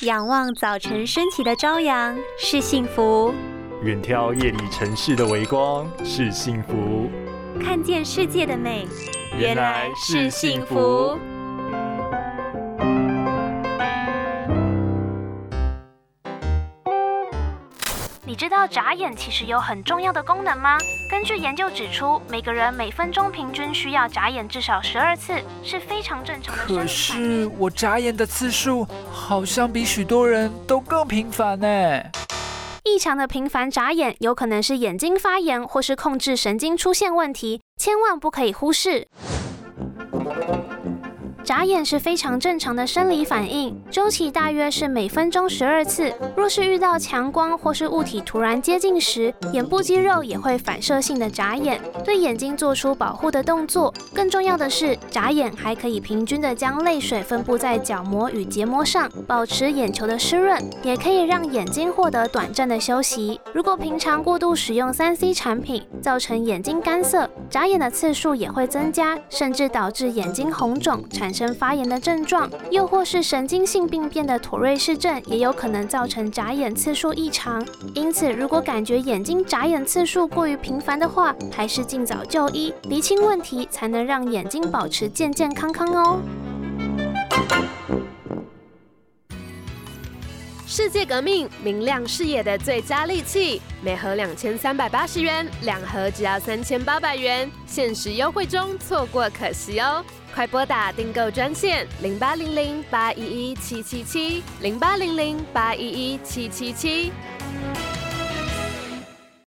仰望早晨升起的朝阳是幸福，远眺夜里城市的微光是幸福，看见世界的美原来是幸福。你知道眨眼其实有很重要的功能吗？根据研究指出，每个人每分钟平均需要眨眼至少十二次，是非常正常的。可是我眨眼的次数好像比许多人都更频繁呢。异常的频繁眨眼有可能是眼睛发炎或是控制神经出现问题，千万不可以忽视。眨眼是非常正常的生理反应，周期大约是每分钟十二次。若是遇到强光或是物体突然接近时，眼部肌肉也会反射性的眨眼，对眼睛做出保护的动作。更重要的是，眨眼还可以平均的将泪水分布在角膜与结膜上，保持眼球的湿润，也可以让眼睛获得短暂的休息。如果平常过度使用三 C 产品，造成眼睛干涩，眨眼的次数也会增加，甚至导致眼睛红肿产。生发炎的症状，又或是神经性病变的妥瑞氏症，也有可能造成眨眼次数异常。因此，如果感觉眼睛眨眼次数过于频繁的话，还是尽早就医，厘清问题，才能让眼睛保持健健康康哦。世界革命，明亮视野的最佳利器，每盒两千三百八十元，两盒只要三千八百元，限时优惠中，错过可惜哦。快拨打订购专线零八零零八一一七七七零八零零八一一七七七。